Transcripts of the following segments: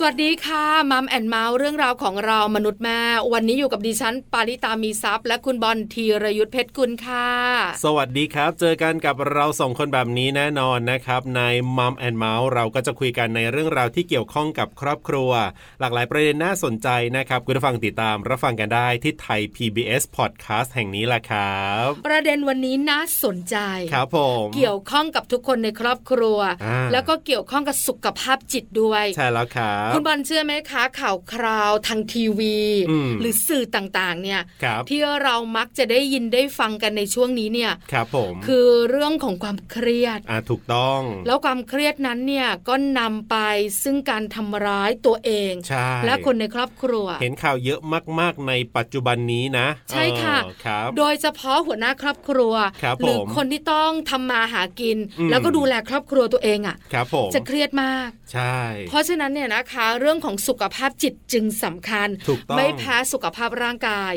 สวัสดีค่ะ Mom and Mouth เรื่องราวของเรามนุษย์แม่วันนี้อยู่กับดิฉัน ปาริตามีทรัพย์และคุณบอลธีรยุทธเพชรกุลค่ะ สวัสดีครับ เจอกันกับเราสองคนแบบนี้แน่นอนนะครับ ใน Mom and Mouth เราก็จะคุยกันในเรื่องราวที่เกี่ยวข้องกับครอบครัว หลากหลายประเด็นน่าสนใจนะครับคุณผู้ฟังติดตามรับฟังกันได้ที่ Thai PBS Podcast แห่งนี้แหละครับ ประเด็นวันนี้น่าสนใจครับผมเกี่ยวข้องกับทุกคนในครอบครัว แล้วก็เกี่ยวข้องกับสุขภาพจิตด้วยใช่แล้วครับคุณบอลเชื่อไหมคะ ข่าวคราวทางทีวี หรือสื่อต่างๆ เนี่ยที่เรามักจะได้ยินได้ฟังกันในช่วงนี้เนี่ยครับผมคือเรื่องของความเครียดอ่าถูกต้อง แล้วความเครียดนั้นเนี่ยก็นำไปซึ่งการทำร้ายตัวเองใช่และคนในครอบครัว เห็นข่าวเยอะมากๆในปัจจุบันนี้นะ ใช่ค่ะครับโดยเฉพาะหัวหน้าครอบครัวหรือคนที่ต้องทำมาหากิน แล้วก็ดูแลครอบครัวตัวเองอะจะเครียดมากใช่ เพราะฉะนั้นเนี่ยนะคะเรื่องของสุขภาพจิตจึงสำคัญ ไม่แพ้สุขภาพร่างกาย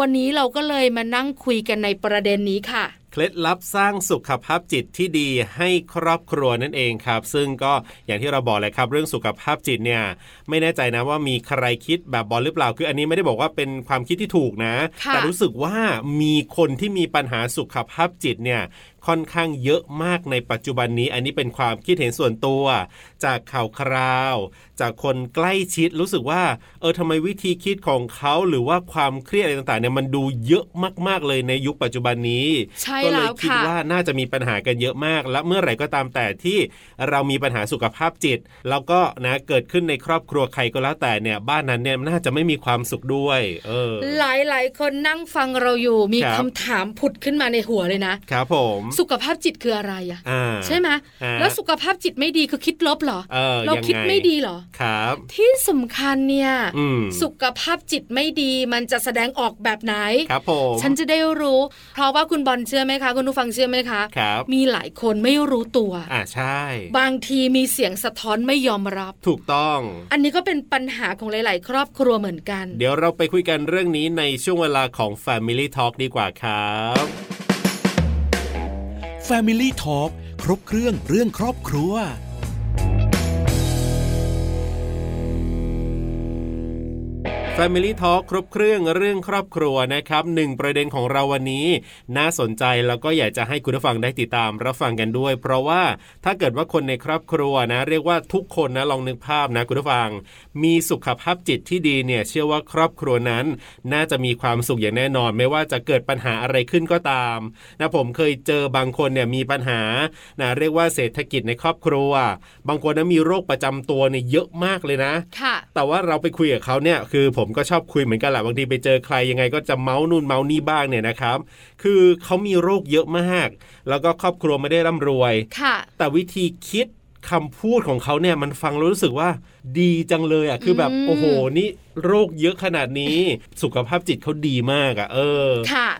วันนี้เราก็เลยมานั่งคุยกันในประเด็นนี้ค่ะเค ล็ดลับสร้างสุขภาพจิตที่ดีให้ครอบครัวนั่นเองครับ ซึ่งก็อย่างที่เราบอกเลยครับเรื่องสุขภาพจิตเนี่ยไม่แน่ใจนะว่ามีใครคิดแบบบอลหรือเปล่าคืออันนี้ไม่ได้บอกว่าเป็นความคิดที่ถูกนะ แต่รู้สึกว่ามีคนที่มีปัญหาสุขภาพจิตเนี่ยค่อนข้างเยอะมากในปัจจุบันนี้ อันนี้เป็นความคิดเห็นส่วนตัว จากข่าวคราว จากคนใกล้ชิดรู้สึกว่า เออทำไมวิธีคิดของเขาหรือว่าความเครียดอะไรต่างๆเนี่ยมันดูเยอะมากๆเลยในยุคปัจจุบันนี้ ก็เลยคิดว่าน่าจะมีปัญหากันเยอะมาก และเมื่อไหร่ก็ตามแต่ที่เรามีปัญหาสุขภาพจิต แล้วก็นะเกิดขึ้นในครอบครัวใครก็แล้วแต่เนี่ยบ้านนั้นเนี่ยน่าจะไม่มีความสุขด้วยเออหลายๆคนนั่งฟังเราอยู่มีคำถามผุดขึ้นมาในหัวเลยนะครับผมสุขภาพจิตคืออะไรอะใช่ไหมแล้วสุขภาพจิตไม่ดีคือคิดลบเหรอเราคิดไม่ดีเหรอครับ ที่สำคัญเนี่ยสุขภาพจิตไม่ดีมันจะแสดงออกแบบไหนครับผมฉันจะได้รู้ เพราะว่าคุณบอลเชื่อไหมคะ คุณผู้ฟังเชื่อไหมคะครับมีหลายคนไม่รู้ตัวอ่าใช่ บางทีมีเสียงสะท้อนไม่ยอมรับ ถูกต้อง อันนี้ก็เป็นปัญหาของหลาย ๆ ครอบครัวเหมือนกัน เดี๋ยวเราไปคุยกันเรื่องนี้ในช่วงเวลาของ Family Talk ดีกว่าครับ Family Talk ครบเครื่องเรื่องครอบครัว Family Talk ครบเครื่องเรื่องครอบครัวนะครับหนึ่งประเด็นของเราวันนี้ น่าสนใจแล้วก็อยากจะให้คุณผู้ฟังได้ติดตามรับฟังกันด้วย เพราะว่าถ้าเกิดว่าคนในครอบครัวนะ เรียกว่าทุกคนนะลองนึกภาพนะคุณผู้ฟัง มีสุขภาพจิตที่ดีเนี่ยเชื่อว่าครอบครัวนั้น น่าจะมีความสุขอย่างแน่นอน ไม่ว่าจะเกิดปัญหาอะไรขึ้นก็ตามนะผมเคยเจอบางคนเนี่ยมีปัญหานะเรียกว่าเศรษฐกิจในครอบครัว บางคนนะมีโรคประจำตัวเนี่ยเยอะมากเลยนะค่ะแต่ว่าเราไปคุยกับเขาเนี่ยคือผมผมก็ชอบคุยเหมือนกันแหละบางทีไปเจอใครยังไงก็จะเมาส์นู่นเมาส์นี่บ้างเนี่ยนะครับ คือเขามีโรคเยอะมาก แล้วก็ครอบครัวไม่ได้ร่ำรวยค่ะแต่วิธีคิดคำพูดของเขาเนี่ยมันฟังรู้สึกว่า ดีจังเลยอะคือแบบโอ้โหนี่โรคเยอะขนาดนี้ สุขภาพจิตเขาดีมากอะ เออ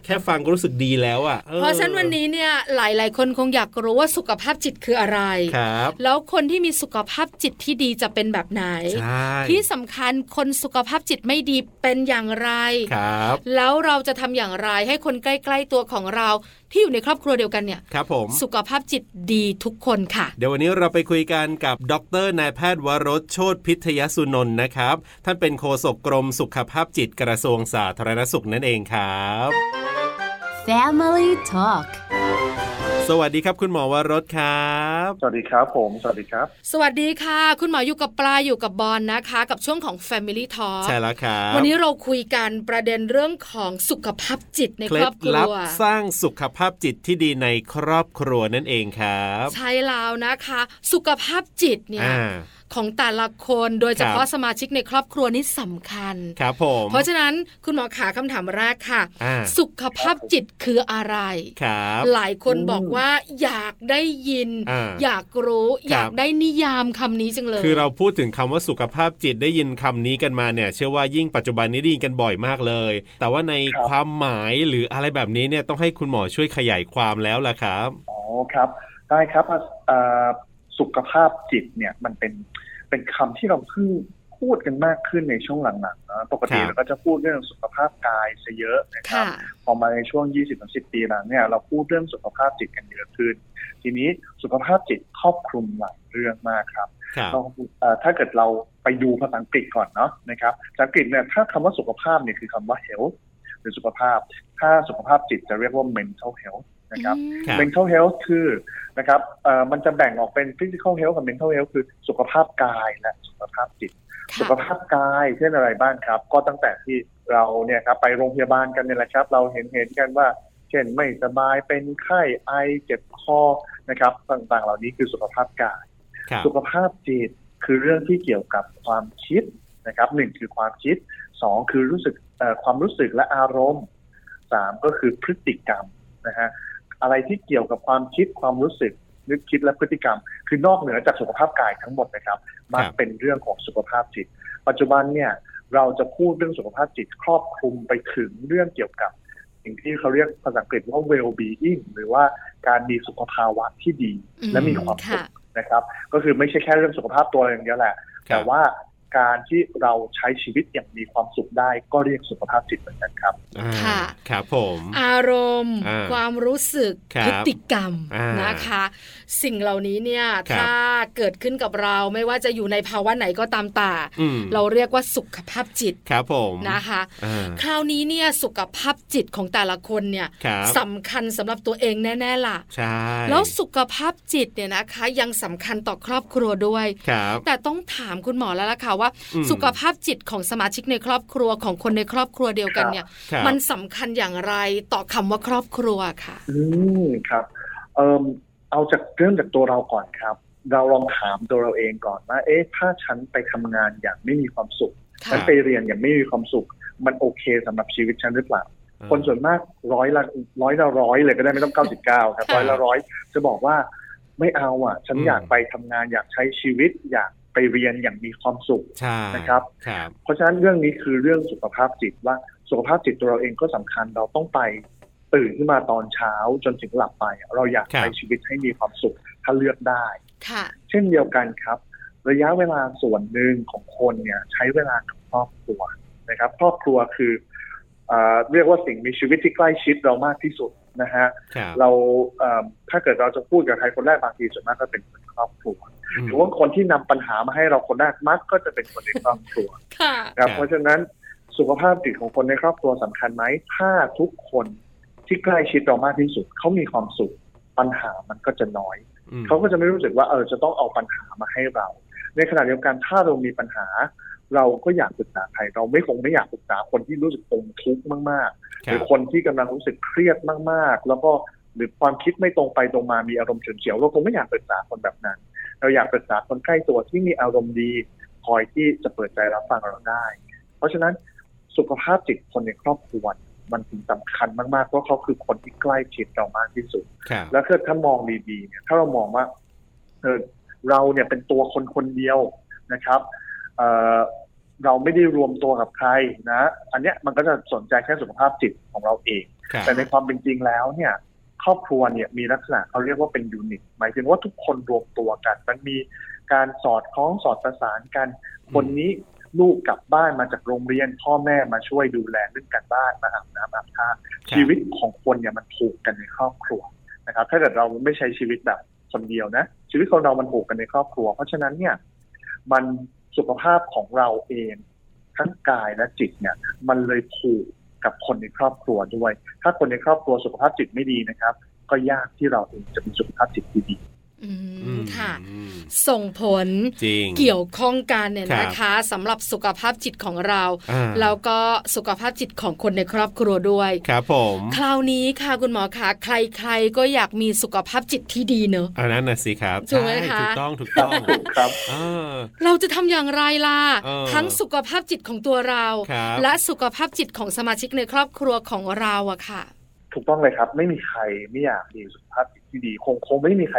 แค่ฟังก็รู้สึกดีแล้วอะเพราะฉะนั้นวันนี้เนี่ยหลายๆ คนคงอยากรู้ว่าสุขภาพจิตคืออะไรครับแล้วคนที่มีสุขภาพจิตที่ดีจะเป็นแบบไหน ที่สำคัญคนสุขภาพจิตไม่ดีเป็นอย่างไรครับ แล้วเราจะทำอย่างไรให้คนใกล้ๆตัวของเราที่อยู่ในครอบครัวเดียวกันเนี่ยครับผมสุขภาพจิตดีทุกคนค่ะ เดี๋ยววันนี้เราไปคุยกันกับดรนายแพทย์วรสโชตพิทยสุนนท์นะครับ ท่านเป็นโฆษกกรมสุขภาพจิตกระทรวงสาธารณสุขนั่นเองครับ Family Talk สวัสดีครับ คุณหมอวรสครับ สวัสดีครับผม สวัสดีครับ สวัสดีค่ะ คุณหมออยู่กับปลาอยู่กับบอลนะคะ กับช่วงของ Family Talk ใช่แล้วครับวันนี้เราคุยกันประเด็นเรื่องของสุขภาพจิตในครอบครัวสร้างสุขภาพจิตที่ดีในครอบครัวนั่นเองครับ ใช่แล้วนะคะ สุขภาพจิตเนี่ย ของแต่ละคนโดยเฉพาะสมาชิกในครอบครัวนี่สำคัญครับผมเพราะฉะนั้นคุณหมอขาคำถามแรกค่ะ สุขภาพจิตคืออะไรครับหลายคนบอกว่าอยากได้ยินอยากรู้อยากได้นิยามคำนี้จังเลย คือเราพูดถึงคำว่าสุขภาพจิตได้ยินคำนี้กันมาเนี่ย เชื่อว่ายิ่งปัจจุบันนี้ได้ยินกันบ่อยมากเลย แต่ว่าในความหมายหรืออะไรแบบนี้เนี่ยต้องให้คุณหมอช่วยขยายความแล้วล่ะครับอ๋อครับได้ครับ สุขภาพจิตเนี่ยมันเป็นเป็นคำที่เราเพิ่งพูดกันมากขึ้นในช่วงหลังๆนะปกติเราก็จะพูดเรื่องสุขภาพกายซะเยอะนะครับพอมาในช่วง 20-10ปีหลังเนี่ยเราพูดเรื่องสุขภาพจิตกันเยอะขึ้น ทีนี้สุขภาพจิตครอบคลุมหลายเรื่องมากครับถ้าเกิดเราไปดูภาษาอังกฤษก่อนเนาะนะครับภาษาอังกฤษเนี่ยถ้าคำว่าสุขภาพเนี่ยคือคำว่า health หรือสุขภาพ ถ้าสุขภาพจิตจะเรียกว่า mental health นะครับ mental health คือนะครับเอ่อมันจะแบ่งออกเป็น physical health กับ mental health คือสุขภาพกายและสุขภาพจิต สุขภาพกายเช่นอะไรบ้างครับ ก็ตั้งแต่ที่เราเนี่ยครับไปโรงพยาบาลกันเนี่ยแหละครับ เราเห็นเห็นกันว่า เช่นไม่สบายเป็นไข้ไอเจ็บคอนะครับ ต่างๆ เหล่านี้คือสุขภาพกาย สุขภาพจิตคือเรื่องที่เกี่ยวกับความคิดนะครับหนึ่งคือความคิดสองคือรู้สึกความรู้สึกและอารมณ์สามก็คือพฤติกรรมนะฮะ อะไรที่เกี่ยวกับความคิดความรู้สึกนึกคิดและพฤติกรรม คือนอกเหนือจากสุขภาพกายทั้งหมดนะครับมันเป็นเรื่องของสุขภาพจิต ปัจจุบันเนี่ยเราจะพูดเรื่องสุขภาพจิตครอบคลุมไปถึงเรื่องเกี่ยวกับ สิ่งที่เขาเรียกภาษาอังกฤษว่า well being หรือว่าการมีสุขภาวะที่ดีและมีความสุขนะครับ ก็คือไม่ใช่แค่เรื่องสุขภาพตัวอย่างเดียวแหละ แต่ว่า การที่เราใช้ชีวิตอย่างมีความสุขได้ก็เรียกสุขภาพจิตเหมือนกันครับค่ะครับผม อารมณ์ ความรู้สึกพฤติกรรมนะคะ สิ่งเหล่านี้เนี่ยถ้าเกิดขึ้นกับเราไม่ว่าจะอยู่ในภาวะไหนก็ตามตาเราเรียกว่าสุขภาพจิตครับผมนะคะ คราวนี้เนี่ยสุขภาพจิตของแต่ละคนเนี่ยสำคัญสำหรับตัวเองแน่ๆล่ะใช่แล้วสุขภาพจิตเนี่ยนะคะ ยังสำคัญต่อครอบครัวด้วยแต่ต้องถามคุณหมอแล้วล่ะค่ะว่า สุขภาพจิตของสมาชิกในครอบครัวของคนในครอบครัวเดียวกันเนี่ย มันสำคัญอย่างไรต่อคำว่าครอบครัวค่ะ อืมครับเอ่อเอาจากเรื่องจากตัวเราก่อนครับ เราลองถามตัวเราเองก่อนว่า เอ๊ะถ้าฉันไปทำงานอย่างไม่มีความสุขฉันไปเรียนอย่างไม่มีความสุข มันโอเคสำหรับชีวิตฉันหรือเปล่าคนส่วนมากร้อยละร้อยละร้อยเลยก็ได้ไม่ต้องเก้าสิบเก้าครับร้อยละร้อยจะบอกว่าไม่เอาอะ ฉันอยากไปทำงานอยากใช้ชีวิต อยาก ไปเรียนอย่างมีความสุขนะครับ เพราะฉะนั้นเรื่องนี้คือเรื่องสุขภาพจิตว่าสุขภาพจิตตัวเราเองก็สำคัญเราต้องไปตื่นขึ้นมาตอนเช้าจนถึงหลับไป เราอยากใช้ชีวิตให้มีความสุขถ้าเลือกได้เช่นเดียวกันครับ ระยะเวลาส่วนหนึ่งของคนเนี่ยใช้เวลากับครอบครัวนะครับ ครอบครัวคือเรียกว่าสิ่งมีชีวิตที่ใกล้ชิดเรามากที่สุด นะฮะเราถ้าเกิดเราจะพูดกับใครคนแรกบางทีส่วนมากก็เป็นคนครอบครัวหรือว่าคนที่นำปัญหามาให้เราคนแรกมักก็จะเป็นคนในครอบครัวครับเพราะฉะนั้นสุขภาพจิตของคนในครอบครัวสำคัญไหมถ้าทุกคนที่ใกล้ชิดเรามากที่สุดเขามีความสุขปัญหามันก็จะน้อยเขาก็จะไม่รู้สึกว่าเออจะต้องเอาปัญหามาให้เรา ในขณะเดียวกันถ้าเรามีปัญหา เราก็อยากปรึกษาใครเราไม่คงไม่อยากปรึกษาคนที่รู้สึกปมทุกข์มากๆ หรือคนที่กำลังรู้สึกเครียดมากๆ แล้วก็หรือความคิดไม่ตรงไปตรงมามีอารมณ์เฉลียวเราคงไม่อยากปรึกษาคนแบบนั้น เราอยากปรึกษาคนใกล้ตัวที่มีอารมณ์ดีคอยที่จะเปิดใจรับฟังเราได้ เพราะฉะนั้นสุขภาพจิตคนในครอบครัวมันถึงสำคัญมากๆเพราะเขาคือคนที่ใกล้ชิดเรามากที่สุด แล้วถ้าถ้ามองดีๆเนี่ยถ้าเรามองว่าเออเราเนี่ยเป็นตัวคนคนเดียวนะครับ เออเราไม่ได้รวมตัวกับใครนะ อันเนี้ยมันก็จะสนใจแค่สุขภาพจิตของเราเอง แต่ในความเป็นจริงแล้วเนี่ย ครอบครัวเนี่ยมีลักษณะเขาเรียกว่าเป็นยูนิต หมายถึงว่าทุกคนรวมตัวกัน มันมีการสอดคล้องสอดประสานกัน คนนี้ลูกกลับบ้านมาจากโรงเรียน พ่อแม่มาช่วยดูแลเรื่องการบ้านมาอาบน้ำอาบท่าชีวิตของคนเนี่ยมันผูกกันในครอบครัวนะครับ ถ้าเกิดเราไม่ใช้ชีวิตแบบคนเดียวนะ ชีวิตของเรามันผูกกันในครอบครัว เพราะฉะนั้นเนี่ยมัน สุขภาพของเราเองทั้งกายและจิตเนี่ย มันเลยผูกกับคนในครอบครัวด้วย ถ้าคนในครอบครัวสุขภาพจิตไม่ดีนะครับ ก็ยากที่เราเองจะมีสุขภาพจิตที่ดี ค่ะ ส่งผลเกี่ยวข้องกันเนี่ยนะคะสำหรับสุขภาพจิตของเราแล้วก็สุขภาพจิตของคนในครอบครัวด้วยครับผมคราวนี้ค่ะคุณหมอคะใครๆก็อยากมีสุขภาพจิตที่ดีเนอะอันนั้นน่ะสิครับถูกไหมคะถูกต้องถูกต้องครับเราจะทำอย่างไรล่ะทั้งสุขภาพจิตของตัวเรา และสุขภาพจิตของสมาชิกในครอบครัวของเราอะค่ะ ถูกต้องเลยครับ ไม่มีใครไม่อยากมีสุขภาพจิตที่ดี คงคงไม่มีใคร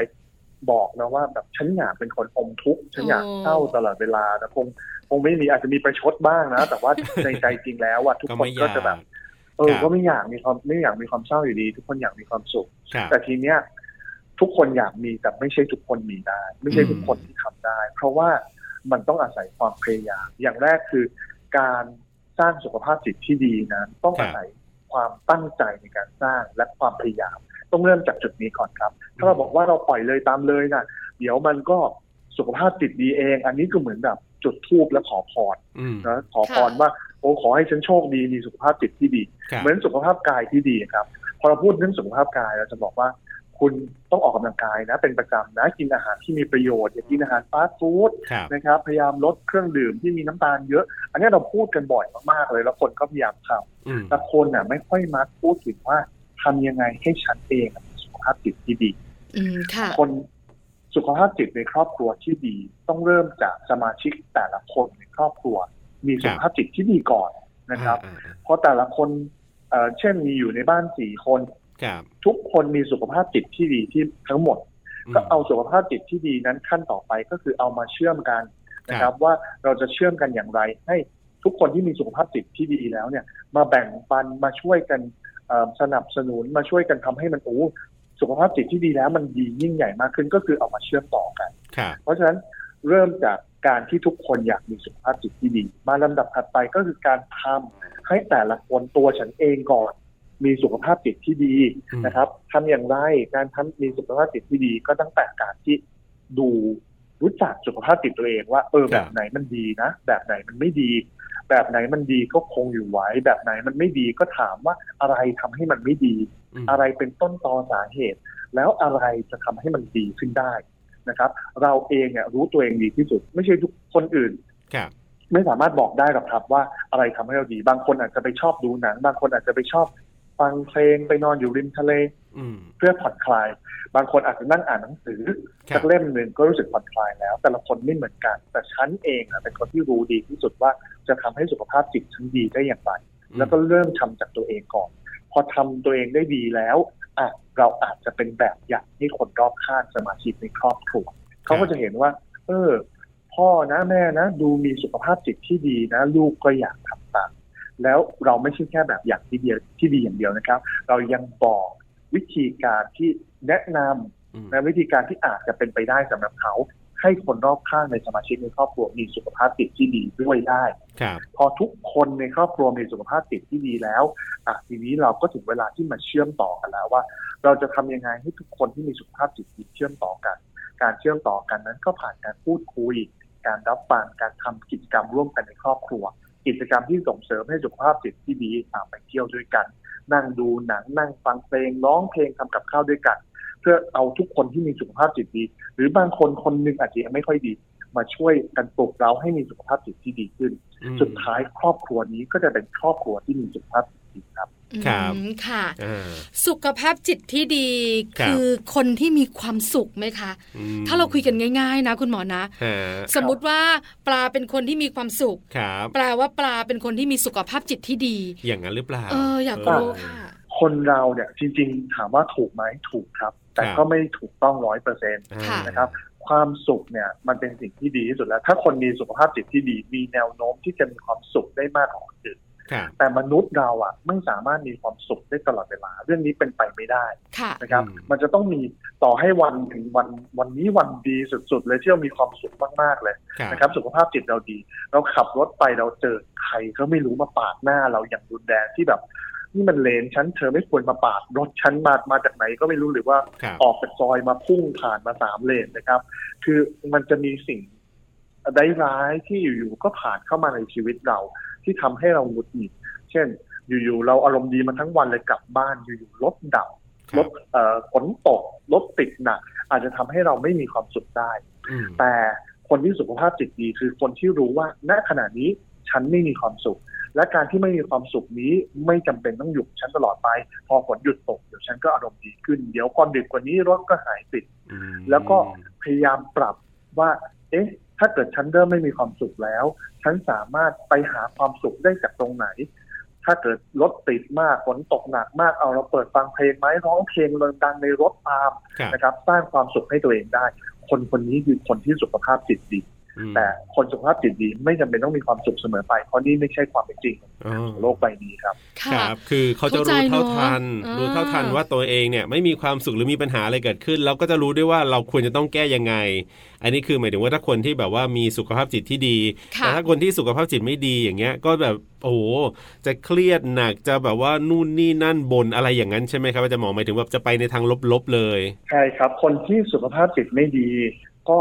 บอกนะว่าแบบฉันอยากเป็นคนอมทุกข์ฉันอยากเศร้าตลอดเวลานะคงคงไม่มีอาจจะมีประชดบ้างนะ แต่ว่าในใจจริงแล้วว่าทุกคนก็จะแบบเออก็ไม่อยากมีความไม่อยากมีความเศร้าอยู่ดี ทุกคนอยากมีความสุข แต่ทีเนี้ยทุกคนอยากมีแต่ไม่ใช่ทุกคนมีได้ ไม่ใช่ทุกคนที่ทำได้ เพราะว่ามันต้องอาศัยความพยายาม อย่างแรกคือการสร้างสุขภาพจิตที่ดีนั้นต้องอาศัยความตั้งใจในการสร้างและความพยายาม ต้องเริ่มจากจุดนี้ก่อนครับ ถ้าเราบอกว่าเราปล่อยเลยตามเลยนะเดี๋ยวมันก็สุขภาพจิตดีเอง อันนี้ก็เหมือนแบบจุดทูบและขอพรนะขอพรว่าโอ้ขอให้ฉันโชคดีมีสุขภาพจิตที่ดี เหมือนสุขภาพกายที่ดีครับ พอเราพูดเรื่องสุขภาพกายเราจะบอกว่าคุณต้องออกกำลังกายนะ เป็นประจำนะกินอาหารที่มีประโยชน์อย่ากินอาหารฟาสต์ฟู้ดนะครับพยายามลดเครื่องดื่มที่มีน้ำตาลเยอะ อันนี้เราพูดกันบ่อยมากๆเลย แล้วคนก็พยายามทำแต่คนน่ะไม่ค่อยมักพูดถึงว่า ทำยังไงให้ฉันเองมีสุขภาพจิตที่ดีคนสุขภาพจิตในครอบครัวที่ดี ต้องเริ่มจากสมาชิกแต่ละคนในครอบครัว มีสุขภาพจิตที่ดีก่อนนะครับ เพราะแต่ละคนเช่นมีอยู่ในบ้านสี่คนทุกคนมีสุขภาพจิตที่ดีที่ทั้งหมด ก็เอาสุขภาพจิตที่ดีนั้นขั้นต่อไปก็คือเอามาเชื่อมกันนะครับ ว่าเราจะเชื่อมกันอย่างไร ให้ทุกคนที่มีสุขภาพจิตที่ดีแล้วเนี่ย มาแบ่งปันมาช่วยกัน สนับสนุนมาช่วยกันทำให้มันโอ้สุขภาพจิตที่ดีแล้วมันดียิ่งใหญ่มากขึ้นก็คือเอามาเชื่อมต่อกัน เพราะฉะนั้นเริ่มจากการที่ทุกคนอยากมีสุขภาพจิตที่ดี มาลำดับถัดไปก็คือการทำให้แต่ละคนตัวฉันเองก่อน มีสุขภาพจิตที่ดีนะครับทำอย่างไรการทำมีสุขภาพจิตที่ดีก็ตั้งแต่การที่ดู รู้จักสุขภาพจิตตัวเองว่า เออแบบไหนมันดีนะ แบบไหนมันไม่ดี แบบไหนมันดีก็คงอยู่ไว้ แบบไหนมันไม่ดีก็ถามว่าอะไรทำให้มันไม่ดี อะไรเป็นต้นตอสาเหตุ แล้วอะไรจะทำให้มันดีขึ้นได้นะครับ เราเองเนี่ยรู้ตัวเองดีที่สุด ไม่ใช่ทุกคนอื่นไม่สามารถบอกได้หรอกครับว่าอะไรทำให้เราดี บางคนอาจจะไปชอบดูหนัง บางคนอาจจะไปชอบ ฟังเพลงไปนอนอยู่ริมทะเลเพื่อผ่อนคลาย บางคนอาจจะนั่งอ่านหนังสือสักเล่มหนึ่งก็รู้สึกผ่อนคลายแล้ว แต่ละคนไม่เหมือนกัน แต่ฉันเองเป็นคนที่รู้ดีที่สุดว่าจะทำให้สุขภาพจิตฉันดีได้อย่างไร แล้วก็เริ่มทำจากตัวเองก่อน พอทำตัวเองได้ดีแล้วอะเราอาจจะเป็นแบบอย่างให้คนรอบข้างสมาชิกในครอบครัวเขาก็จะเห็นว่า เออ พ่อนะแม่นะ ดูมีสุขภาพจิตที่ดีนะ ลูกก็อยากทำตาม แล้วเราไม่ใช่แค่แบบอย่างที่เดียวที่ดีอย่างเดียวนะครับ เรายังบอกวิธีการที่แนะนำและวิธีการที่อาจจะเป็นไปได้สำหรับเขา ให้คนรอบข้างในสมาชิกในครอบครัวมีสุขภาพจิตที่ดีด้วยได้พอทุกคนในครอบครัวมีสุขภาพจิตที่ดีแล้วอะทีนี้เราก็ถึงเวลาที่มาเชื่อมต่อกันแล้วว่า เราจะทำยังไงให้ทุกคนที่มีสุขภาพจิตดีเชื่อมต่อกัน การเชื่อมต่อกันนั้นก็ผ่านการพูดคุย การรับฟังการทำกิจกรรมร่วมกันในครอบครัว กิจกรรมที่ส่งเสริมให้สุขภาพจิตที่ดีตามไปเที่ยวด้วยกัน นั่งดูหนังนั่งฟังเพลงร้องเพลงทำกับข้าวด้วยกัน เพื่อเอาทุกคนที่มีสุขภาพจิตดี หรือบางคนคนหนึ่งอาจจะยังไม่ค่อยดี มาช่วยกันปลุกเราให้มีสุขภาพจิตที่ดีขึ้น สุดท้ายครอบครัวนี้ก็จะเป็นครอบครัวที่มีสุขภาพจิตดีครับ ครับค่ะ สุขภาพจิตที่ดีคือคนที่มีความสุขไหมคะ ถ้าเราคุยกันง่าย ๆ นะ คุณหมอนะ สมมติว่าปลาเป็นคนที่มีความสุขแปลว่าปลาเป็นคนที่มีสุขภาพจิตที่ดี อย่างนั้นหรือเปล่าเอออยากรู้ค่ะ คนเราเนี่ยจริง ๆ ถามว่าถูกไหมถูกครับ แต่ก็ไม่ถูกต้องร้อยเปอร์เซ็นต์นะครับความสุขเนี่ยมันเป็นสิ่งที่ดีที่สุดแล้ว ถ้าคนมีสุขภาพจิตที่ดี มีแนวโน้มที่จะมีความสุขได้มากกว่าคนอื่น แต่มนุษย์เราอะไม่สามารถมีความสุขได้ตลอดเวลา เรื่องนี้เป็นไปไม่ได้นะครับ มันจะต้องมีต่อให้วันถึงวันวันนี้วันดีสุดๆเลยที่เรามีความสุขมากๆเลยนะครับ สุขภาพจิตเราดี เราขับรถไปเราเจอใครก็ไม่รู้มาปาดหน้าเราอย่างรุนแรงที่แบบนี่มันเลนฉันเธอไม่ควรมาปาดรถฉันมามาจากไหนก็ไม่รู้หรือว่าออกจากซอยมาพุ่งผ่านมาสามเลนนะครับ คือมันจะมีสิ่งได้ ร้ายที่อยู่ๆก็ผ่านเข้ามาในชีวิตเรา ที่ทำให้เราหงุดหงิด เช่น อยู่ๆเราอารมณ์ดีมาทั้งวันเลยกลับบ้าน อยู่ๆรถดับรถฝนตกรถติดหนักอาจจะทำให้เราไม่มีความสุขได้ แต่คนที่สุขภาพจิตดีคือคนที่รู้ว่าณขณะนี้ฉันไม่มีความสุข และการที่ไม่มีความสุขนี้ไม่จำเป็นต้องหยุดฉันตลอดไป พอฝนหยุดตกเดี๋ยวฉันก็อารมณ์ดีขึ้น เดี๋ยวก่อนดึกกว่านี้รถก็หายติด แล้วก็พยายามปรับว่า เอ๊ะ ถ้าเกิดฉันเริ่มไม่มีความสุขแล้ว ฉันสามารถไปหาความสุขได้จากตรงไหน ถ้าเกิดรถติดมากฝนตกหนักมากเอาเราเปิดฟังเพลงไหมร้องเพลงดังในรถตามนะครับ สร้างความสุขให้ตัวเองได้ คนคนนี้คือคนที่สุขภาพจิตดี แต่คนสุขภาพจิตดีไม่จำเป็นต้องมีความสุขเสมอไป เพราะนี่ไม่ใช่ความเป็นจริงของโลกใบนี้ครับ ครับ คือเขาจะรู้เท่าทัน รู้เท่าทันว่าตัวเองเนี่ยไม่มีความสุขหรือมีปัญหาอะไรเกิดขึ้นแล้วก็จะรู้ด้วยว่าเราควรจะต้องแก้ยังไง อันนี้คือหมายถึงว่าถ้าคนที่แบบว่ามีสุขภาพจิตที่ดี แต่ถ้าคนที่สุขภาพจิตไม่ดีอย่างเงี้ย ก็แบบโอ้จะเครียดหนักจะแบบว่านู่นนี่นั่นบนอะไรอย่างนั้นใช่ไหมครับจะมองหมายถึงว่าจะไปในทางลบๆเลย ใช่ครับ คนที่สุขภาพจิตไม่ดี ก็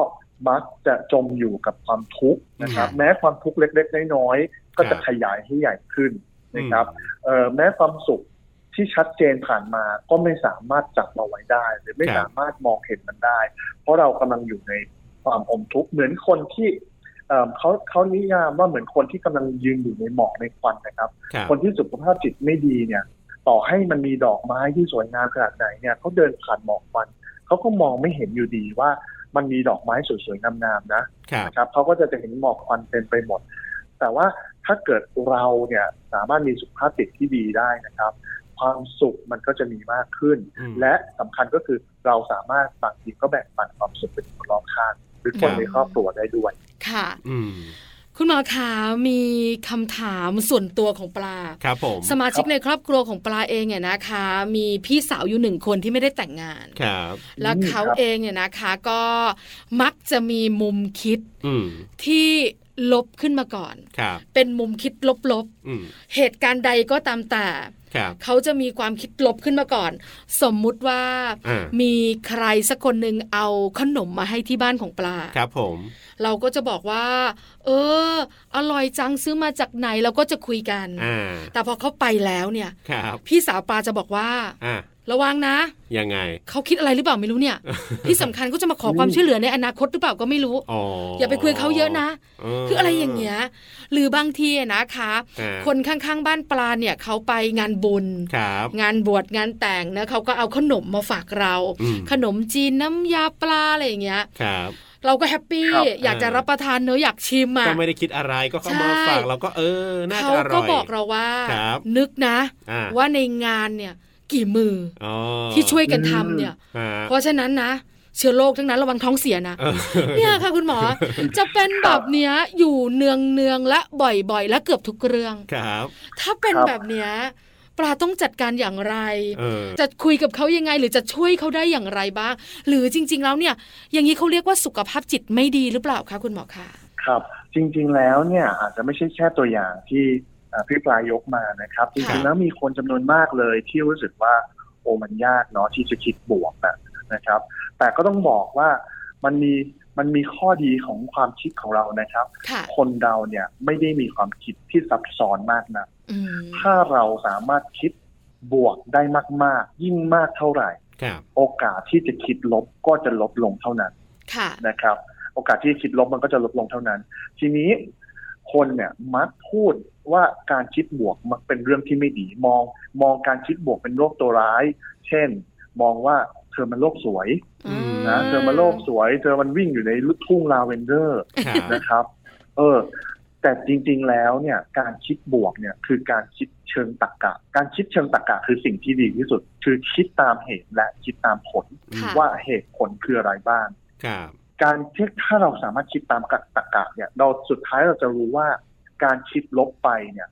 มักจะจมอยู่กับความทุกข์นะครับ แม้ความทุกข์เล็ก ๆ น้อยๆก็จะขยายให้ใหญ่ขึ้นนะครับแม้ความสุขที่ชัดเจนผ่านมาก็ไม่สามารถจับเอาไว้ได้ หรือไม่สามารถมองเห็นมันได้ เพราะเรากำลังอยู่ในความอมทุกข์เหมือนคนที่เขาเขานิยามว่าเหมือนคนที่กำลังยืนอยู่ในหมอกในควันนะครับ คนที่สุขภาพจิตไม่ดีเนี่ย ต่อให้มันมีดอกไม้ที่สวยงามขนาดไหนเนี่ยเขาเดินผ่านหมอกควันเขาก็มองไม่เห็นอยู่ดีว่า มันมีดอกไม้สวยๆงามๆนะนะครับเขาก็จะจะเห็นหมอกควันเต็มไปหมด แต่ว่าถ้าเกิดเราเนี่ยสามารถมีสุขภาพจิตที่ดีได้นะครับ ความสุขมันก็จะมีมากขึ้น และสำคัญก็คือเราสามารถบางทีก็แบ่งปันความสุขเป็นคนรอบข้างหรือคนในครอบครัวได้ด้วย ค่ะ คุณหมอขามีคำถามส่วนตัวของปลาครับผมสมาชิกในครอบครัวของปลาเองเนี่ยนะคะ มีพี่สาวอยู่หนึ่งคนที่ไม่ได้แต่งงานครับ แล้วเขาเองเนี่ยนะคะก็มักจะมีมุมคิดที่ลบขึ้นมาก่อน เป็นมุมคิดลบๆ เหตุการณ์ใดก็ตามแต่ เขาจะมีความคิดลบขึ้นมาก่อน สมมุติว่ามีใครสักคนหนึ่งเอาขนมมาให้ที่บ้านของปลาครับผม เราก็จะบอกว่า เออ อร่อยจังซื้อมาจากไหนเราก็จะคุยกันแต่พอเขาไปแล้วเนี่ยพี่สาวปลาจะบอกว่า ระวังนะ ยังไง เขาคิดอะไรหรือเปล่าไม่รู้เนี่ย ที่สำคัญก็จะมาขอความช่วยเหลือในอนาคตหรือเปล่าก็ไม่รู้อย่าไปคุยเขาเยอะนะ คืออะไรอย่างเงี้ย หรือบางทีนะคะ คนข้างๆบ้านปลาเนี่ยเขาไปงานบุญ งานบวชงานแต่งเนะเขาก็เอาขนมมาฝากเรา ขนมจีนน้ำยาปลาอะไรอย่างเงี้ยเราก็ happy อยากจะรับประทานเนอะอยากชิมอะก็ไม่ได้คิดอะไรก็เข้ามาฝากเราก็เออน่าจะอร่อยเขาก็บอกเราว่านึกนะ ว่าในงานเนี่ย กี่มืออที่ช่วยกันทำเนี่ย เพราะฉะนั้นนะเชื้อโรคทั้งนั้นระวังท้องเสียนะเนี่ยค่ะคุณหมอจะเป็นแบบเนี้ยอยู่เนืองเนืองและบ่อยๆ และเกือบทุกเรื่องครับ ถ้าเป็นแบบเนี้ยปลาต้องจัดการอย่างไร จะคุยกับเขายังไง หรือจะช่วยเขาได้อย่างไรบ้าง หรือจริง ๆ แล้วเนี่ย อย่างนี้เขาเรียกว่าสุขภาพจิตไม่ดีหรือเปล่าคะคุณหมอคะครับ จริง ๆ แล้วเนี่ยอาจจะไม่ใช่แค่ตัวอย่างที่ พี่ปลายกมานะครับจริงๆแล้วมีคนจำนวนมากเลยที่รู้สึกว่าโอ้มันยากเนาะที่จะคิดบวกนะนะครับ แต่ก็ต้องบอกว่ามันมีมันมีข้อดีของความคิดของเรานะครับ คนเราเนี่ยไม่ได้มีความคิดที่ซับซ้อนมากนะถ้าเราสามารถคิดบวกได้มาก ๆ ยิ่งมากเท่าไหร่ โอกาสที่จะคิดลบก็จะลดลงเท่านั้นนะครับ โอกาสที่คิดลบมันก็จะลดลงเท่านั้น ทีนี้ คนเนี่ยมักพูดว่าการคิดบวกมันเป็นเรื่องที่ไม่ดี มองมองการคิดบวกเป็นโรคตัวร้าย เช่น มองว่าเธอมันโลกสวยนะเธอมันโลกสวย เธอมันวิ่งอยู่ในทุ่งลาเวนเดอร์นะครับ เออ แต่จริง ๆ แล้วเนี่ย การคิดบวกเนี่ยคือการคิดเชิงตรรกกะ การคิดเชิงตรรกกะคือสิ่งที่ดีที่สุด คือคิดตามเหตุและคิดตามผลว่าเหตุผลคืออะไรบ้าง การที่ถ้าเราสามารถคิดตามกัตรกะเนี่ยเราสุดท้ายเราจะรู้ว่าการคิดลบไปเนี่ย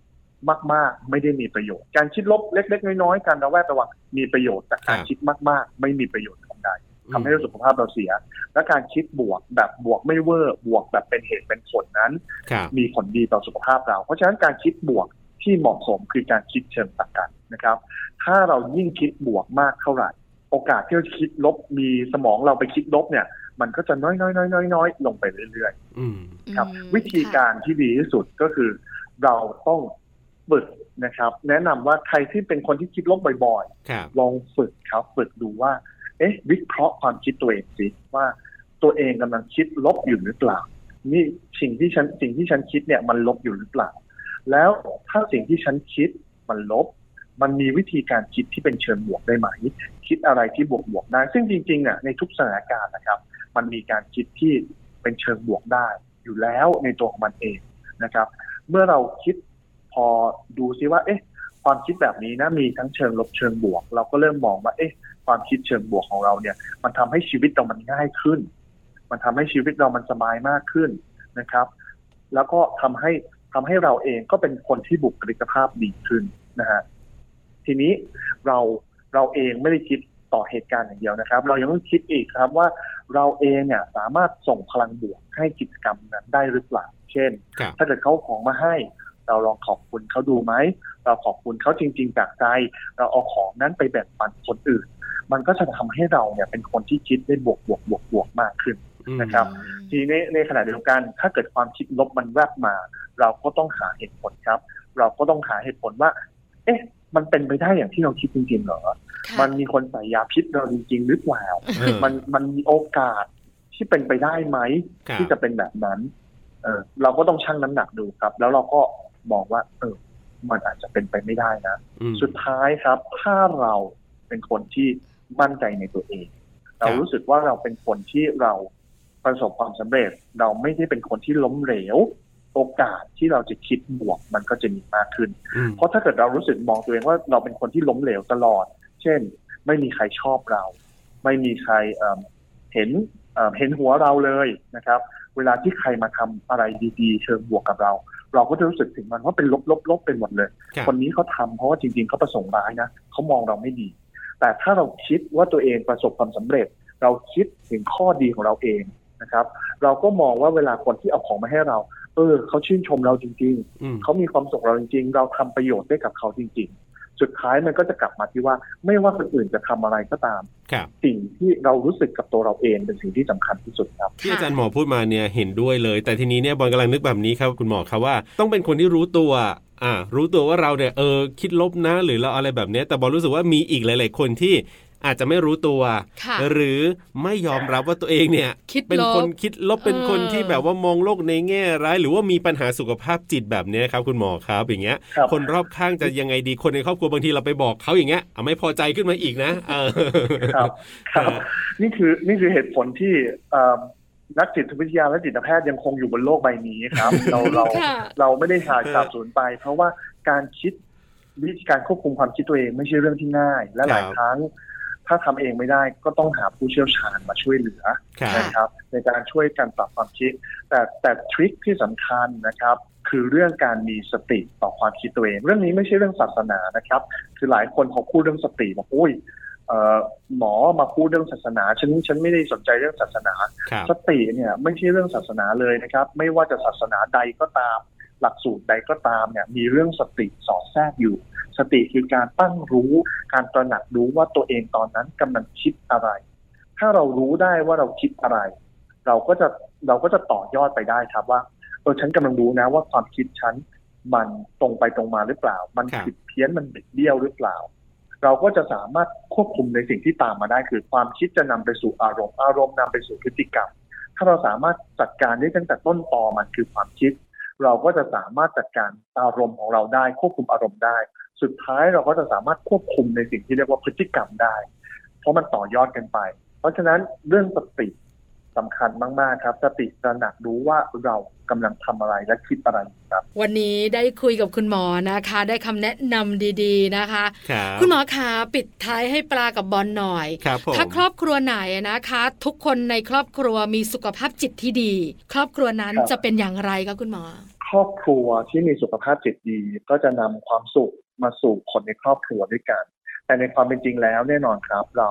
มาก ๆ ไม่ได้มีประโยชน์ การคิดลบเล็ก ๆ น้อยๆการระแวดระวังมีประโยชน์แต่การคิดมาก ๆ ไม่มีประโยชน์ทำใดทำให้สุขภาพเราเสีย และการคิดบวกแบบบวกไม่เวอร์บวกแบบเป็นเหตุเป็นผลนั้น มีผลดีต่อสุขภาพเรา เพราะฉะนั้นการคิดบวกที่เหมาะสมคือการคิดเชิงตรรกะนะครับ ถ้าเรายิ่งคิดบวกมากเท่าไหร่ โอกาสที่จะคิดลบมีสมองเราไปคิดลบเนี่ย มันก็จะน้อยน้อยน้อยน้อยน้อยลงไปเรื่อยๆครับ วิธีการที่ดีที่สุดก็คือ เราต้องฝึกนะครับ แนะนำว่าใครที่เป็นคนที่คิดลบบ่อยๆลองฝึกครับฝึกดูว่า เอ๊ะ วิเคราะห์ความคิดตัวเองสิว่าตัวเองกำลังคิดลบอยู่หรือเปล่านี่สิ่งที่ฉันสิ่งที่ฉันคิดเนี่ยมันลบอยู่หรือเปล่า แล้วถ้าสิ่งที่ฉันคิดมันลบ มันมีวิธีการคิดที่เป็นเชิงบวกได้ไหม คิดอะไรที่บวกบวกได้ ซึ่งจริงๆอะในทุกสถานการณ์นะครับ มันมีการคิดที่เป็นเชิงบวกได้ อยู่แล้วในตัวของมันเองนะครับ เมื่อเราคิดพอดูซิว่า เอ๊ะ ความคิดแบบนี้นะมีทั้งเชิงลบเชิงบวก เราก็เริ่มมองว่าเอ๊ะ ความคิดเชิงบวกของเราเนี่ย มันทำให้ชีวิตเรามันง่ายขึ้น มันทำให้ชีวิตเรามันสบายมากขึ้นนะครับ แล้วก็ทำให้ทำให้เราเองก็เป็นคนที่บุคลิกภาพดีขึ้นนะฮะ ทีนี้เราเราเองไม่ได้คิดต่อเหตุการณ์อย่างเดียวนะครับ เรายังต้องคิดอีกครับว่าเราเองเนี่ยสามารถส่งพลังบวกให้กิจกรรมนั้นได้หรือเปล่า เช่น ถ้าเกิดเขาของมาให้ เราลองขอบคุณเขาดูไหม เราขอบคุณเขาจริง ๆ จากใจ เราเอาของนั้นไปแบ่งปันคนอื่น มันก็จะทำให้เราเนี่ยเป็นคนที่คิดได้บวกบวกบวกบวกมากขึ้นนะครับ ทีนี้ในขณะเดียวกัน ถ้าเกิดความคิดลบมันแวบมา เราก็ต้องหาเหตุผลครับ เราก็ต้องหาเหตุผลว่า เอ๊ะ มันเป็นไปได้อย่างที่เราคิดจริงๆเหรอ มันมีคนใส่ยาพิษเราจริงๆหรือเปล่า มันมันมีโอกาสที่เป็นไปได้ไหมที่จะเป็นแบบนั้น เออเราก็ต้องชั่งน้ำหนักดูครับ แล้วเราก็มองว่า เออ มันอาจจะเป็นไปไม่ได้นะ สุดท้ายครับ ถ้าเราเป็นคนที่มั่นใจในตัวเอง เรารู้สึกว่าเราเป็นคนที่เราประสบความสำเร็จ เราไม่ได้เป็นคนที่ล้มเหลว โอกาสที่เราจะคิดบวกมันก็จะมีมากขึ้น เพราะถ้าเกิดเรารู้สึกมองตัวเองว่าเราเป็นคนที่ล้มเหลวตลอด เช่น ไม่มีใครชอบเรา ไม่มีใครเห็นเห็นหัวเราเลยนะครับ เวลาที่ใครมาทำอะไรดีๆ เชิงบวกกับเรา เราก็จะรู้สึกถึงมันว่าเป็นลบๆๆเป็นหมดเลย คนนี้เขาทาเพราะว่าจริงๆเขาประสงค์ร้ายนะเขามองเราไม่ดี แต่ถ้าเราคิดว่าตัวเองประสบความสำเร็จ เราคิดถึงข้อดีของเราเองนะครับ เราก็มองว่าเวลาคนที่เอาของมาให้เรา เออเขาชื่นชมเราจริง ๆ เขามีความสุขเราจริง ๆ เราทำประโยชน์ได้กับเขาจริง ๆ สุดท้ายมันก็จะกลับมาที่ว่าไม่ว่าคนอื่นจะทำอะไรก็ตาม สิ่งที่เรารู้สึกกับตัวเราเองเป็นสิ่งที่สำคัญที่สุดครับ ที่อาจารย์หมอพูดมาเนี่ยเห็นด้วยเลย แต่ทีนี้เนี่ยบอลกำลังนึกแบบนี้ครับคุณหมอครับว่าต้องเป็นคนที่รู้ตัวอ่ารู้ตัวว่าเราเนี่ยเออคิดลบนะ หรือเราอะไรแบบนี้แต่บอลรู้สึกว่ามีอีกหลาย ๆ คนที่ อาจจะไม่รู้ตัว หรือไม่ยอมรับว่าตัวเองเนี่ยเป็นคนคิดลบเป็นคนที่แบบว่ามองโลกในแง่ร้าย หรือว่ามีปัญหาสุขภาพจิตแบบนี้ครับ คุณหมอครับอย่างเงี้ย คนรอบข้างจะยังไงดีคนในครอบครัวบางทีเราไปบอกเขาอย่างเงี้ยเอาไม่พอใจขึ้นมาอีกนะครับครับนี่คือนี่คือเหตุผลที่นักจิตวิทยาและจิตแพทย์ยังคงอยู่บนโลกใบนี้ครับ เราเราเราไม่ได้หายสาบสูญไป เพราะว่าการคิดวิธีการควบคุมความคิดตัวเองไม่ใช่เรื่องที่ง่าย และหลายครั้ง ถ้าทำเองไม่ได้ก็ต้องหาผู้เชี่ยวชาญมาช่วยเหลือนะครับในการช่วยกันปรับความคิด แต่แต่ทริคที่สำคัญนะครับคือเรื่องการมีสติต่อความคิดตัวเอง เรื่องนี้ไม่ใช่เรื่องศาสนานะครับ คือหลายคนพอพูดเรื่องสติบอกอุ้ยหมอมาพูดเรื่องศาสนาฉันฉันไม่ได้สนใจเรื่องศาสนา สติเนี่ยไม่ใช่เรื่องศาสนาเลยนะครับ ไม่ว่าจะศาสนาใดก็ตาม หลักสูตรใดก็ตามเนี่ยมีเรื่องสติสอดแทรกอยู่ สติคือการตั้งรู้การตระหนักรู้ว่าตัวเองตอนนั้นกำลังคิดอะไร ถ้าเรารู้ได้ว่าเราคิดอะไร เราก็จะเราก็จะต่อยอดไปได้ครับว่าเออฉันกำลังรู้นะว่าความคิดฉันมันตรงไปตรงมาหรือเปล่า มันผิดเพี้ยนมันบิดเบี้ยวหรือเปล่า เราก็จะสามารถควบคุมในสิ่งที่ตามมาได้ คือความคิดจะนำไปสู่อารมณ์ อารมณ์นำไปสู่พฤติกรรม ถ้าเราสามารถจัดการได้ตั้งแต่ต้นตอมันคือความคิด เราก็จะสามารถจัดการอารมณ์ของเราได้ ควบคุมอารมณ์ได้ สุดท้ายเราก็จะสามารถควบคุมในสิ่งที่เรียกว่าพฤติกรรมได้ เพราะมันต่อยอดกันไป เพราะฉะนั้นเรื่องสติ สำคัญมาก ๆ ครับ สติตระหนักรู้ว่าเรากำลังทำอะไรและคิดอะไรครับ วันนี้ได้คุยกับคุณหมอนะคะ ได้คำแนะนำดีๆนะคะคคุณหมอคะปิดท้ายให้ปลากับบอลหน่อยถ้าครอบครัวไหนนะคะ ทุกคนในครอบครัวมีสุขภาพจิตที่ดี ครอบครัวนั้นจะเป็นอย่างไรคะคุณหมอ ครอบครัวที่มีสุขภาพจิตดี ก็จะนำความสุขมาสู่คนในครอบครัวด้วยกัน แต่ในความเป็นจริงแล้วแน่นอนครับเรา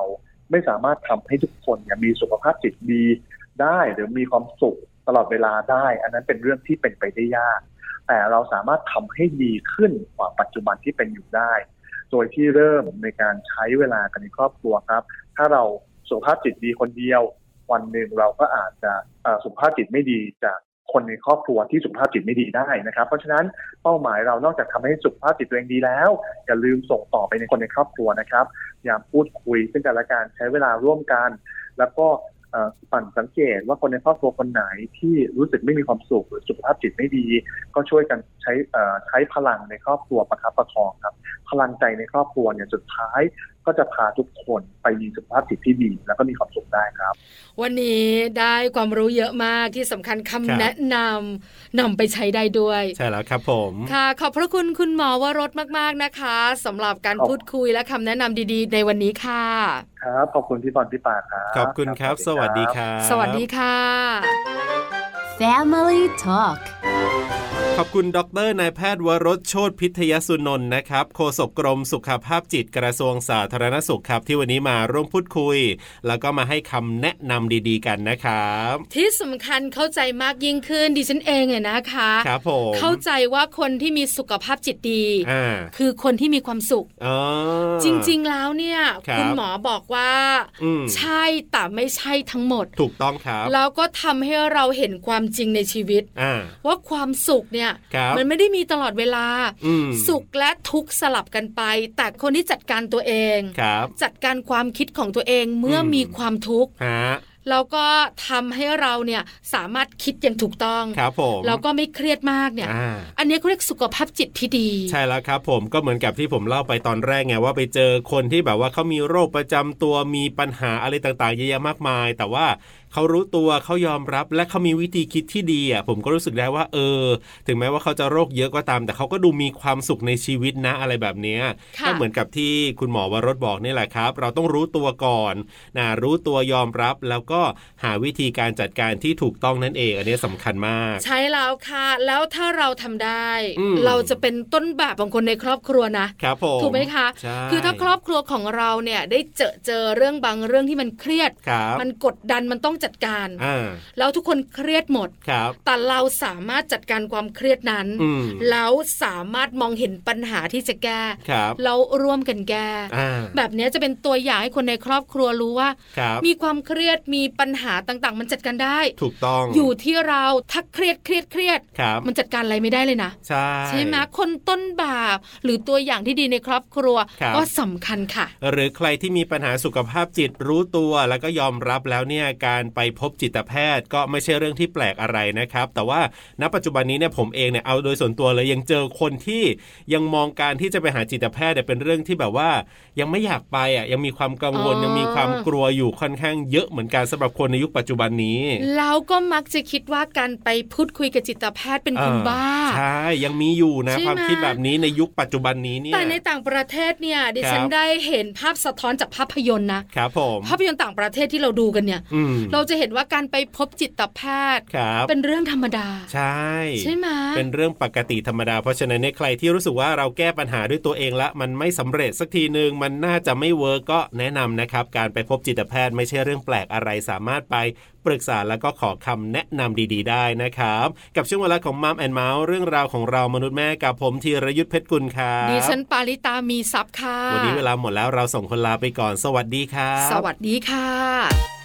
ไม่สามารถทำให้ทุกคนมีสุขภาพจิตดีได้ หรือมีความสุขตลอดเวลาได้ อันนั้นเป็นเรื่องที่เป็นไปได้ยาก แต่เราสามารถทำให้ดีขึ้นกว่าปัจจุบันที่เป็นอยู่ได้ โดยที่เริ่มในการใช้เวลากันในครอบครัวครับ ถ้าเราสุขภาพจิตดีคนเดียว วันหนึ่งเราก็อาจจะสุขภาพจิตไม่ดีจาก คนในครอบครัวที่สุขภาพจิตไม่ดีได้นะครับ เพราะฉะนั้นเป้าหมายเรานอกจากทำให้สุขภาพจิตตัวเองดีแล้ว อย่าลืมส่งต่อไปในคนในครอบครัวนะครับอย่าพูดคุยซึ่งกันและกันใช้เวลาร่วมกัน แล้วก็ปั่นสังเกตว่าคนในครอบครัวคนไหนที่รู้สึกไม่มีความสุขหรือสุขภาพจิตไม่ดี ก็ช่วยกันใช้ใช้พลังในครอบครัวประคับประคองครับ พลังใจในครอบครัวเนี่ยสุดท้าย ก็จะพาทุกคนไปมีสุขภาพจิตที่ดี แล้วก็มีความสุขได้ครับ วันนี้ได้ความรู้เยอะมากที่สำคัญคำแนะนำนำไปใช้ได้ด้วย ใช่แล้วครับผมค่ะ ขอบพระคุณคุณหมอวรสมาก ๆนะคะสำหรับการพูดคุยและคำแนะนำดีๆ ในวันนี้ค่ะ ครับขอบคุณพี่บอลพี่ปาครับขอบคุณครับ สวัสดีครับ สวัสดีค่ะ Family Talk ขอบคุณดรนายแพทย์วรสโชตพิทยสุนนท์นะครับโฆษกกรมสุขภาพจิตกระทรวงสาธารณสุขครับ ที่วันนี้มาร่วมพูดคุย แล้วก็มาให้คำแนะนำดีๆกันนะครับ ที่สำคัญเข้าใจมากยิ่งขึ้นดิฉันเองเนี่ยนะคะครับผมเข้าใจว่าคนที่มีสุขภาพจิตดีอ่าคือคนที่มีความสุขอ๋อจริงๆแล้วเนี่ยครับคุณหมอบอกว่าอืมใช่แต่ไม่ใช่ทั้งหมด ถูกต้องครับแล้วก็ทำให้เราเห็นความจริงในชีวิตอ่าว่าความสุขเนี่ยครับมันไม่ได้มีตลอดเวลาอืมสุขและทุกข์สลับกันไป แต่คนที่จัดการตัวเองครับจัดการความคิดของตัวเองเมื่ออมมีความทุกข์ฮะแล้วก็ทำให้เราเนี่ยสามารถคิดอย่างถูกต้องครับผมแล้วก็ไม่เครียดมากเนี่ยอ่าอันนี้เขาเรียกสุขภาพจิตที่ดี ใช่แล้วครับผมก็เหมือนกับที่ผมเล่าไปตอนแรกไงว่าไปเจอคนที่แบบว่าเขามีโรคประจำตัวมีปัญหาอะไรต่างๆเยอะแยะมากมาย แต่ว่า เขารู้ตัวเขายอมรับ และเขามีวิธีคิดที่ดีอะผมก็รู้สึกได้ว่า เออ ถึงแม้ว่าเขาจะโรคเยอะก็ตาม แต่เขาก็ดูมีความสุขในชีวิตนะอะไรแบบเนี้ยค่ะก็เหมือนกับที่คุณหมอวรสบอกนี่แหละครับ เราต้องรู้ตัวก่อนนะรู้ตัวยอมรับแล้วก็หาวิธีการจัดการที่ถูกต้องนั่นเอง อันนี้สำคัญมาก ใช่แล้วค่ะ แล้วถ้าเราทำได้อืมเราจะเป็นต้นแบบของคนในครอบครัวนะครับผมถูกไหมคะใช่คือถ้าครอบครัวของเราเนี่ยได้เจอเจอเรื่องบางเรื่องที่มันเครียดครับมันกดดันมันต้องจัดการอ่าแล้วทุกคนเครียดหมดครับแต่เราสามารถจัดการความเครียดนั้นอืมแล้วสามารถมองเห็นปัญหาที่จะแก้ครับแล้วร่วมกันแก้อ่าแบบนี้จะเป็นตัวอย่างให้คนในครอบครัวรู้ว่าครับมีความเครียดมีปัญหาต่างๆ มันจัดการได้ ถูกต้องอยู่ที่เราถ้าเครียดเครียดเครียดครับมันจัดการอะไรไม่ได้เลยนะ ใช่ใช่ไหมคนต้นแบบหรือตัวอย่างที่ดีในครอบครัวครับก็สำคัญค่ะ หรือใครที่มีปัญหาสุขภาพจิตรู้ตัวแล้วก็ยอมรับแล้วเนี่ยการไปพบจิตแพทย์ก็ไม่ใช่เรื่องที่แปลกอะไรนะครับ แต่ว่าณปัจจุบันนี้เนี่ยผมเองเนี่ยเอาโดยส่วนตัวเลยยังเจอคนที่ยังมองการที่จะไปหาจิตแพทย์เนี่ยเป็นเรื่องที่แบบว่า ยังไม่อยากไปอะยังมีความกังวลอ๋อยังมีความกลัวอยู่ค่อนข้างเยอะเหมือนกันสำหรับคนในยุคปัจจุบันนี้แล้วก็มักจะคิดว่าการไปพูดคุยกับจิตแพทย์เป็นคนเออบ้าใช่ยังมีอยู่นะใช่ไหมความคิดแบบนี้ในยุคปัจจุบันนี้เนี่ยแต่ในต่างประเทศเนี่ยดิฉันครับได้เห็นภาพสะท้อนจากภาพยนตร์นะครับผมภาพยนตร์ต่างประเทศที่เราดูกันเนี่ยอืมเราจะเห็นว่าการไปพบจิตแพทย์ครับเป็นเรื่องธรรมดา ใช่ ใช่ไหมเป็นเรื่องปกติธรรมดา เพราะฉะนั้นเนี่ยใครที่รู้สึกว่าเราแก้ปัญหาด้วยตัวเองละมันไม่สำเร็จสักทีหนึ่งมันน่าจะไม่เวิร์กก็แนะนำนะครับ การไปพบจิตแพทย์ไม่ใช่เรื่องแปลกอะไรสามารถไปปรึกษาแล้วก็ขอคำแนะนำดีๆ ได้นะครับ กับช่วงเวลาของมัมแอนเมาส์เรื่องราวของเรามนุษย์แม่กับผมธีรยุทธเพชรกุลครับดิฉันปาริตามีซับค่ะ วันนี้เวลาหมดแล้วเราสองคนลาไปก่อนสวัสดีครับสวัสดีค่ะ